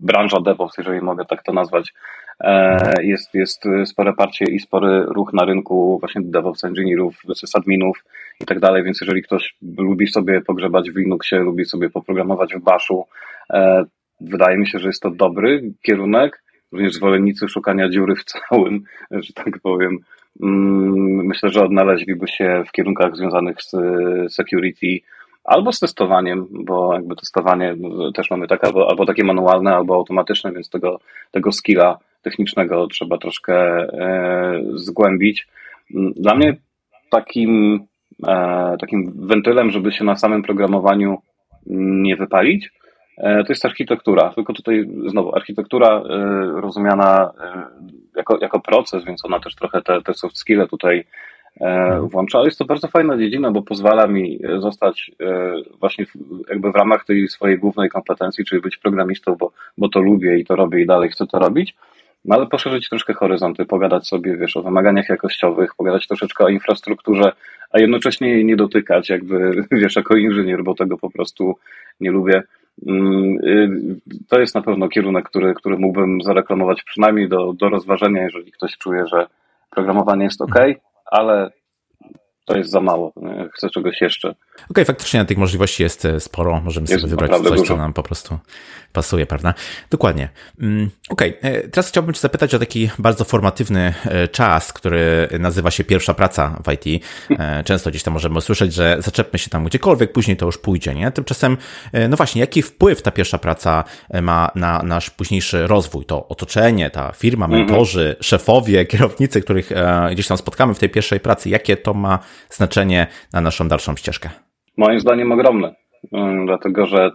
branża DevOps, jeżeli mogę tak to nazwać. Jest, jest spore parcie i spory ruch na rynku właśnie DevOps engineerów, sysadminów i tak dalej, więc jeżeli ktoś lubi sobie pogrzebać w Linuxie, lubi sobie poprogramować w Bashu, wydaje mi się, że jest to dobry kierunek. Również zwolennicy szukania dziury w całym, że tak powiem. Mm, myślę, że odnaleźliby się w kierunkach związanych z security albo z testowaniem, bo jakby testowanie też mamy tak albo, albo takie manualne, albo automatyczne, więc tego, tego skilla technicznego trzeba troszkę e, zgłębić. Dla mnie takim, e, takim wentylem, żeby się na samym programowaniu nie wypalić, E, to jest architektura, tylko tutaj znowu architektura e, rozumiana e, jako, jako proces, więc ona też trochę te, te soft skille tutaj włącza, ale jest to bardzo fajna dziedzina, bo pozwala mi zostać właśnie jakby w ramach tej swojej głównej kompetencji, czyli być programistą, bo, bo to lubię i to robię i dalej chcę to robić, no ale poszerzyć troszkę horyzonty, pogadać sobie, wiesz, o wymaganiach jakościowych, pogadać troszeczkę o infrastrukturze, a jednocześnie jej nie dotykać, jakby, wiesz, jako inżynier, bo tego po prostu nie lubię. Mm, y, to jest na pewno kierunek, który, który mógłbym zareklamować przynajmniej do, do rozważenia, jeżeli ktoś czuje, że programowanie jest ok, ale to jest za mało. Chcę czegoś jeszcze. Okej, okay, faktycznie tych możliwości jest e, sporo. Możemy jest sobie wybrać coś, dużo. co nam po prostu pasuje, prawda? Dokładnie. Mm, okej, okay. E, teraz chciałbym Cię zapytać o taki bardzo formatywny e, czas, który nazywa się pierwsza praca w IT. Często gdzieś tam możemy usłyszeć, że zaczepmy się tam gdziekolwiek, później to już pójdzie, nie? Tymczasem, no właśnie, jaki wpływ ta pierwsza praca ma na nasz późniejszy rozwój? To otoczenie, ta firma, mhm. mentorzy, szefowie, kierownicy, których gdzieś tam spotkamy w tej pierwszej pracy, jakie to ma znaczenie na naszą dalszą ścieżkę? Moim zdaniem ogromne, mm, dlatego że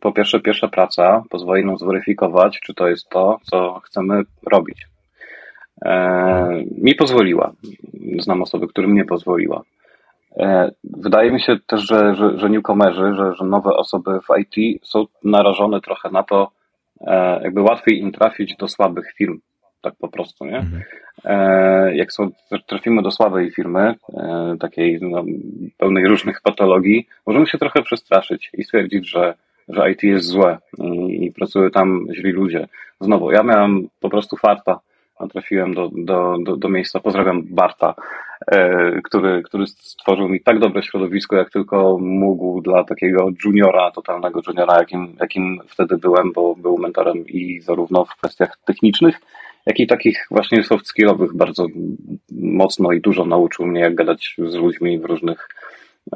po pierwsze pierwsza praca pozwoli nam zweryfikować, czy to jest to, co chcemy robić. E, mi pozwoliła. Znam osoby, którym nie pozwoliła. E, wydaje mi się też, że, że, że newcomerzy, że, że nowe osoby w IT są narażone trochę na to, e, jakby łatwiej im trafić do słabych firm tak po prostu, nie? Mhm. E, jak są, trafimy do słabej firmy, e, takiej no, pełnej różnych patologii, możemy się trochę przestraszyć i stwierdzić, że że IT jest złe i, i pracują tam źli ludzie. Znowu, ja miałem po prostu farta, trafiłem do, do, do, do miejsca, pozdrawiam Barta, e, który, który stworzył mi tak dobre środowisko, jak tylko mógł dla takiego juniora, totalnego juniora, jakim, jakim wtedy byłem, bo był mentorem i zarówno w kwestiach technicznych, jak i takich właśnie soft skillowych bardzo mocno i dużo nauczył mnie, jak gadać z ludźmi w różnych,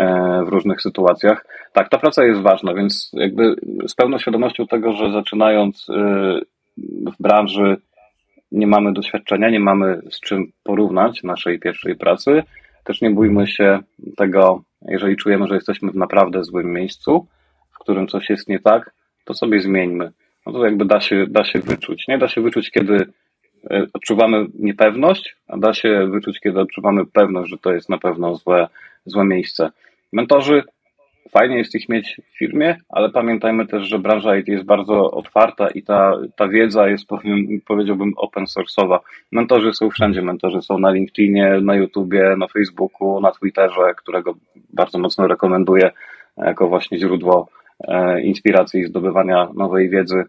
e, w różnych sytuacjach. Tak, ta praca jest ważna, więc jakby z pełną świadomością tego, że zaczynając e, w branży nie mamy doświadczenia, nie mamy z czym porównać naszej pierwszej pracy, też nie bójmy się tego, jeżeli czujemy, że jesteśmy w naprawdę złym miejscu, w którym coś jest nie tak, to sobie zmieńmy. No to jakby da się, da się wyczuć. Nie da się wyczuć, kiedy odczuwamy niepewność, a da się wyczuć, kiedy odczuwamy pewność, że to jest na pewno złe, złe miejsce. Mentorzy, fajnie jest ich mieć w firmie, ale pamiętajmy też, że branża IT jest bardzo otwarta i ta, ta wiedza jest, powiem, powiedziałbym, open source'owa. Mentorzy są wszędzie, mentorzy są na LinkedInie, na YouTubie, na Facebooku, na Twitterze, którego bardzo mocno rekomenduję jako właśnie źródło e, inspiracji i zdobywania nowej wiedzy.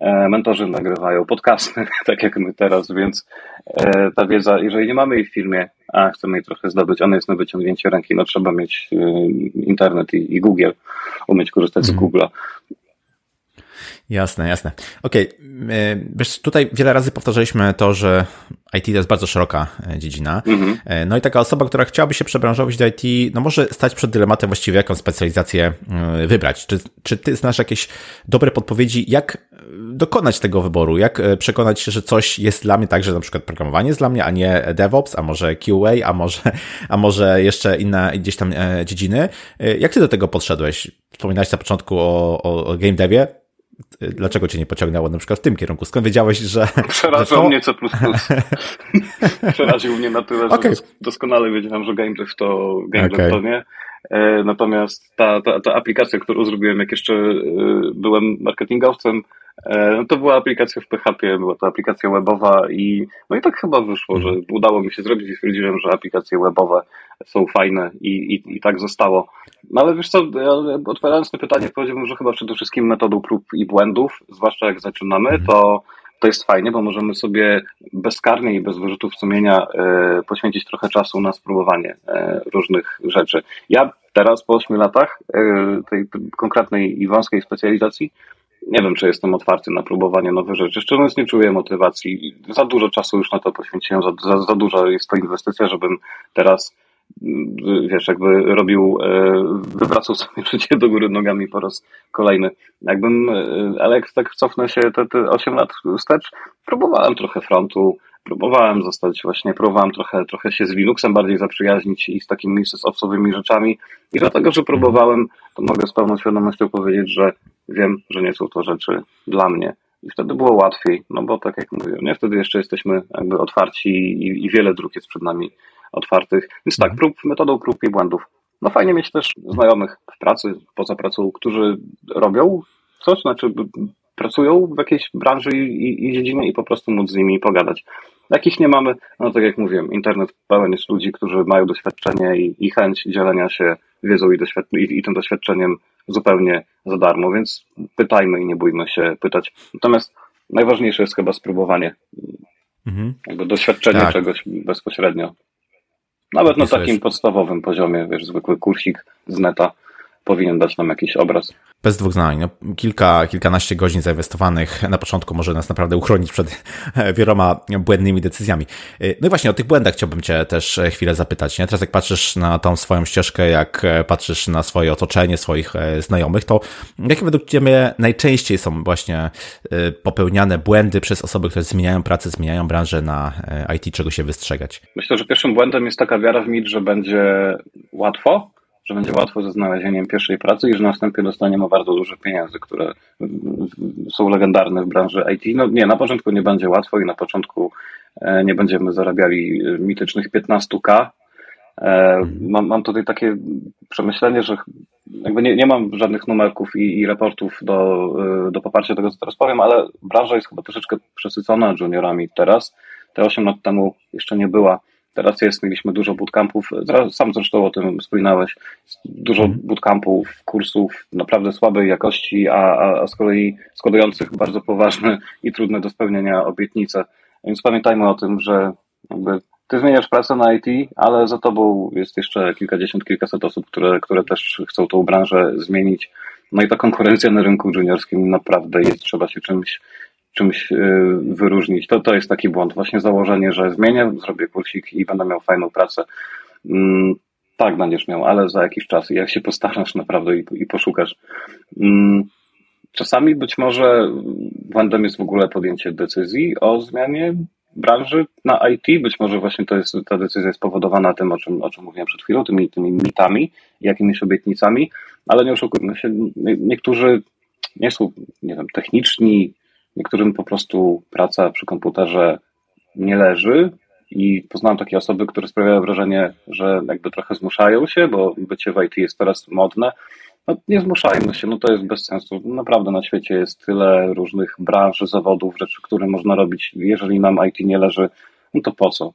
E, mentorzy nagrywają podcasty, tak jak my teraz, więc e, ta wiedza, jeżeli nie mamy jej w firmie, a chcemy jej trochę zdobyć, ona jest na wyciągnięcie ręki, no trzeba mieć e, internet i, i Google, umieć korzystać z mhm. Google'a. Jasne, jasne. Okej, okay. wiesz, tutaj wiele razy powtarzaliśmy to, że IT to jest bardzo szeroka e, dziedzina. Mhm. E, no i taka osoba, która chciałaby się przebranżować do IT, no może stać przed dylematem właściwie, jaką specjalizację e, wybrać. Czy, czy ty znasz jakieś dobre podpowiedzi, jak dokonać tego wyboru? Jak przekonać się, że coś jest dla mnie tak, że na przykład programowanie jest dla mnie, a nie DevOps, a może QA, a może, a może jeszcze inne gdzieś tam dziedziny? Jak ty do tego podszedłeś? Wspominałeś na początku o, o game devie Dlaczego cię nie pociągnęło na przykład w tym kierunku? Skąd wiedziałeś, że... Przerażał to... mnie C++. Przeraził mnie na tyle, okay. że doskonale wiedziałem, że game dev to, game okay. to nie. E, natomiast ta, ta, ta aplikacja, którą zrobiłem, jak jeszcze e, byłem marketingowcem, no to była aplikacja w PHP, była to aplikacja webowa i no i tak chyba wyszło, że mhm. udało mi się zrobić i stwierdziłem, że aplikacje webowe są fajne i, i, i tak zostało. No ale wiesz co, odpowiadając na pytanie, powiedziałbym, że chyba przede wszystkim metodą prób i błędów, zwłaszcza jak zaczynamy, mhm. to to jest fajnie, bo możemy sobie bezkarnie i bez wyrzutów sumienia e, poświęcić trochę czasu na spróbowanie e, różnych rzeczy. Ja teraz po 8 latach e, tej konkretnej i wąskiej specjalizacji nie wiem, czy jestem otwarty na próbowanie nowych rzeczy. Szczerze nie czuję motywacji. Za dużo czasu już na to poświęciłem, za, za, za duża jest to inwestycja, żebym teraz wiesz, jakby robił, e, wywracał sobie życie do góry nogami po raz kolejny. Jakbym, e, ale jak tak cofnę się te, te 8 lat wstecz, próbowałem trochę frontu, próbowałem zostać właśnie, próbowałem trochę, trochę się z Linuxem bardziej zaprzyjaźnić i z takimi sysopsowymi rzeczami i dlatego, że próbowałem, to mogę z pełną świadomością powiedzieć, że wiem, że nie są to rzeczy dla mnie. I wtedy było łatwiej, no bo tak jak mówię, nie wtedy jeszcze jesteśmy jakby otwarci i, i wiele dróg jest przed nami otwartych. Więc tak, mhm. prób, metodą prób i błędów. No fajnie mieć też znajomych w pracy, poza pracą, którzy robią coś, znaczy pracują w jakiejś branży i, i, dziedzinie i po prostu móc z nimi pogadać. Jakich nie mamy, no tak jak mówiłem, internet pełen jest ludzi, którzy mają doświadczenie i, i chęć dzielenia się wiedzą i, i, i tym doświadczeniem zupełnie za darmo, więc pytajmy i nie bójmy się pytać. Natomiast najważniejsze jest chyba spróbowanie mhm. jakby doświadczenia tak. czegoś bezpośrednio. Nawet na takim podstawowym poziomie, wiesz, zwykły kursik z neta powinien dać nam jakiś obraz. Bez dwóch znań. No, kilka, kilkanaście godzin zainwestowanych na początku może nas naprawdę uchronić przed wieloma błędnymi decyzjami. No i właśnie o tych błędach chciałbym Cię też chwilę zapytać. Nie? Teraz jak patrzysz na tą swoją ścieżkę, jak patrzysz na swoje otoczenie, swoich e, znajomych, to jakie według Ciebie najczęściej są właśnie e, popełniane błędy przez osoby, które zmieniają pracę, zmieniają branżę na e, IT, czego się wystrzegać? Myślę, że pierwszym błędem jest taka wiara w mit, że będzie łatwo, że będzie łatwo ze znalezieniem pierwszej pracy i że następnie dostaniemy bardzo dużo pieniędzy, które są legendarne w branży IT. No nie, na początku nie będzie łatwo i na początku e, nie będziemy zarabiali mitycznych 15k. E, mam, mam tutaj takie przemyślenie, że jakby nie, nie mam żadnych numerków i, i raportów do, e, do poparcia tego, co teraz powiem, ale branża jest chyba troszeczkę przesycona juniorami teraz. Te 8 lat temu jeszcze nie była teraz jest, mieliśmy dużo bootcampów, sam zresztą o tym wspominałeś, dużo mhm. bootcampów, kursów naprawdę słabej jakości, a, a z kolei składających bardzo poważne i trudne do spełnienia obietnice. Więc pamiętajmy o tym, że jakby ty zmieniasz pracę na IT, ale za tobą jest jeszcze kilkadziesiąt, kilkaset osób, które, które też chcą tą branżę zmienić. No i ta konkurencja na rynku juniorskim naprawdę jest, trzeba się czymś, czymś e, wyróżnić. To, to jest taki błąd, właśnie założenie, że zmienię, zrobię kursik i będę miał fajną pracę. Mm, tak, będziesz miał, ale za jakiś czas, jak się postarasz naprawdę i, i poszukasz. Mm, czasami być może błędem jest w ogóle podjęcie decyzji o zmianie branży na IT. Być może właśnie to jest, ta decyzja jest spowodowana tym, o czym, o czym mówiłem przed chwilą, tymi, tymi mitami, jakimiś obietnicami, ale nie oszukujmy się, niektórzy nie są, nie wiem, techniczni, niektórym po prostu praca przy komputerze nie leży i poznałem takie osoby, które sprawiają wrażenie, że jakby trochę zmuszają się, bo bycie w IT jest teraz modne, no, nie zmuszajmy się, no to jest bez sensu. Naprawdę na świecie jest tyle różnych branż, zawodów, rzeczy, które można robić. Jeżeli nam IT nie leży, no to po co?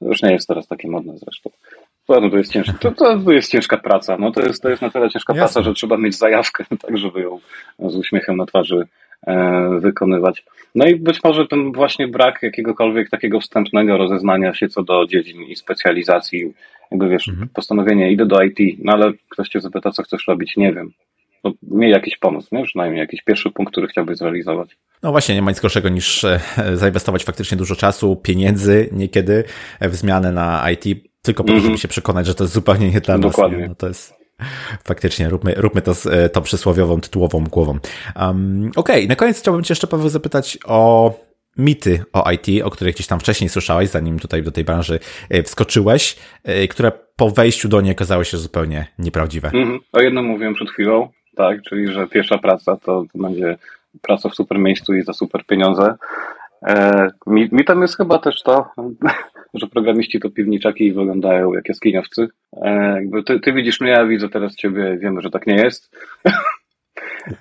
Już nie jest teraz takie modne zresztą. To, to, jest, ciężka, to, to jest ciężka praca. No to, jest, to jest na tyle ciężka Jasne. praca, że trzeba mieć zajawkę, tak żeby ją z uśmiechem na twarzy e, wykonywać. No i być może ten właśnie brak jakiegokolwiek takiego wstępnego rozeznania się co do dziedzin i specjalizacji jakby wiesz, mhm. postanowienie, idę do IT, no ale ktoś cię zapyta, co chcesz robić, nie wiem. No, miej jakiś pomysł, nie? przynajmniej jakiś pierwszy punkt, który chciałbyś zrealizować. No właśnie, nie ma nic gorszego niż e, zainwestować faktycznie dużo czasu, pieniędzy niekiedy w zmianę na IT, tylko po to, żeby mhm. się przekonać, że to jest zupełnie nie dla nas. Dokładnie. No to jest faktycznie, róbmy, róbmy to z e, tą przysłowiową, tytułową głową. Um, Okej, okay. na koniec chciałbym Cię jeszcze, Paweł, zapytać o mity o IT, o których gdzieś tam wcześniej słyszałeś, zanim tutaj do tej branży e, wskoczyłeś, e, które po wejściu do niej okazały się zupełnie nieprawdziwe. Mhm. O jednym mówiłem przed chwilą, tak, czyli że pierwsza praca to, to będzie praca w super miejscu i za super pieniądze. E, mitem jest chyba też to, że programiści to piwniczaki i wyglądają jak jaskiniowcy. E, jakby ty, ty widzisz mnie, ja widzę teraz ciebie, wiemy, że tak nie jest.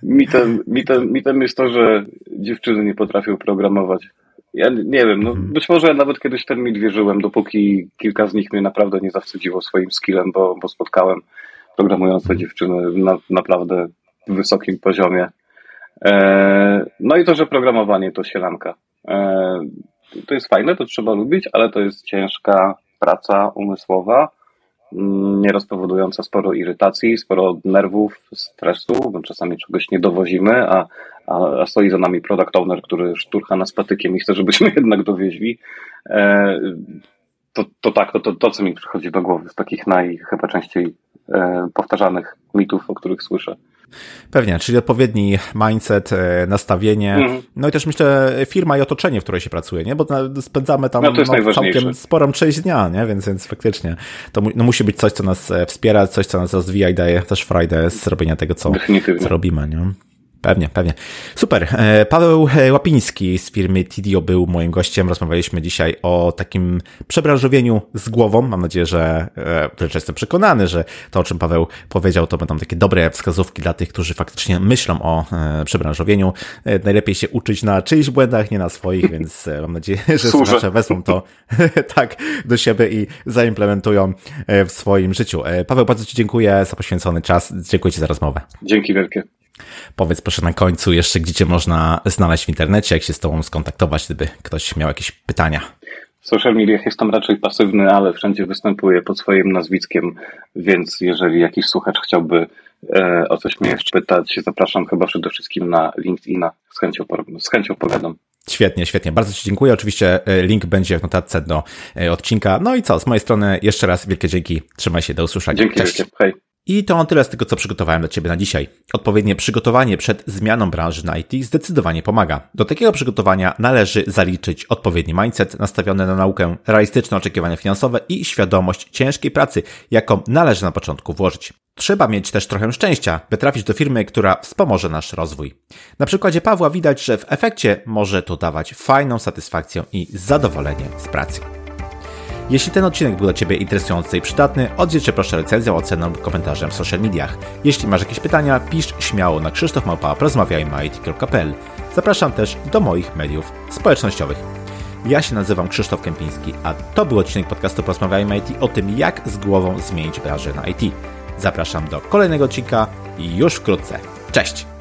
Mitem, mitem, mitem jest to, że dziewczyny nie potrafią programować. Ja nie wiem, no mhm. być może nawet kiedyś ten mit wierzyłem, dopóki kilka z nich mnie naprawdę nie zawstydziło swoim skillem, bo, bo spotkałem programujące mhm. dziewczyny na naprawdę wysokim poziomie. E, no i to, że programowanie to sielanka. E, to jest fajne, to trzeba lubić, ale to jest ciężka praca umysłowa nieraz powodująca sporo irytacji, sporo nerwów, stresu, bo czasami czegoś nie dowozimy, a, a, stoi za nami product owner, który szturcha nas patykiem i chce, żebyśmy jednak dowieźli. E, to, to tak, to, to, to co mi przychodzi do głowy z takich naj chyba częściej e, powtarzanych mitów, o których słyszę. Pewnie, czyli odpowiedni mindset, e, nastawienie, mm. no i też myślę firma i otoczenie, w której się pracuje, nie? Bo spędzamy tam no, no, całkiem sporą część dnia, nie? Więc, więc faktycznie to no, musi być coś, co nas e, wspiera, coś, co nas rozwija i daje też frajdę z robienia tego, co, co robimy, nie? Pewnie, pewnie. Super. E, Paweł Łapiński z firmy TDO był moim gościem. Rozmawialiśmy dzisiaj o takim przebranżowieniu z głową. Mam nadzieję, że też jestem przekonany, że to, o czym Paweł powiedział, to będą takie dobre wskazówki dla tych, którzy faktycznie myślą o e, przebranżowieniu. E, najlepiej się uczyć na czyichś błędach, nie na swoich, więc mam nadzieję, że słuchacze wezmą to tak do siebie i zaimplementują w swoim życiu. Paweł, bardzo Ci dziękuję za poświęcony czas. Dziękuję Ci za rozmowę. Dzięki wielkie. Powiedz proszę na końcu jeszcze, gdzie cię można znaleźć w internecie, jak się z tobą skontaktować, gdyby ktoś miał jakieś pytania. W social mediach jestem raczej pasywny, ale wszędzie występuję pod swoim nazwiskiem, więc jeżeli jakiś słuchacz chciałby e, o coś mnie jeszcze pytać, zapraszam chyba przede wszystkim na LinkedIna. Z chęcią, z chęcią pogadam. Świetnie, świetnie. Bardzo Ci dziękuję. Oczywiście e, link będzie w notatce do e, odcinka. No i co, z mojej strony jeszcze raz wielkie dzięki. Trzymaj się, do usłyszenia. Dzięki Cześć. Wielkie. Hej. I to on tyle z tego, co przygotowałem dla Ciebie na dzisiaj. Odpowiednie przygotowanie przed zmianą branży na IT zdecydowanie pomaga. Do takiego przygotowania należy zaliczyć odpowiedni mindset nastawiony na naukę, realistyczne oczekiwania finansowe i świadomość ciężkiej pracy, jaką należy na początku włożyć. Trzeba mieć też trochę szczęścia, by trafić do firmy, która wspomoże nasz rozwój. Na przykładzie Pawła widać, że w efekcie może to dawać fajną satysfakcję i zadowolenie z pracy. Jeśli ten odcinek był dla Ciebie interesujący i przydatny, odwiedź proszę recenzją, oceną lub komentarzem w social mediach. Jeśli masz jakieś pytania, pisz śmiało na krzysztofmałpa.porozmawiajmy.it.pl Zapraszam też do moich mediów społecznościowych. Ja się nazywam Krzysztof Kępiński, a to był odcinek podcastu Porozmawiajmy IT o tym, jak z głową zmienić branżę na IT. Zapraszam do kolejnego odcinka już wkrótce. Cześć!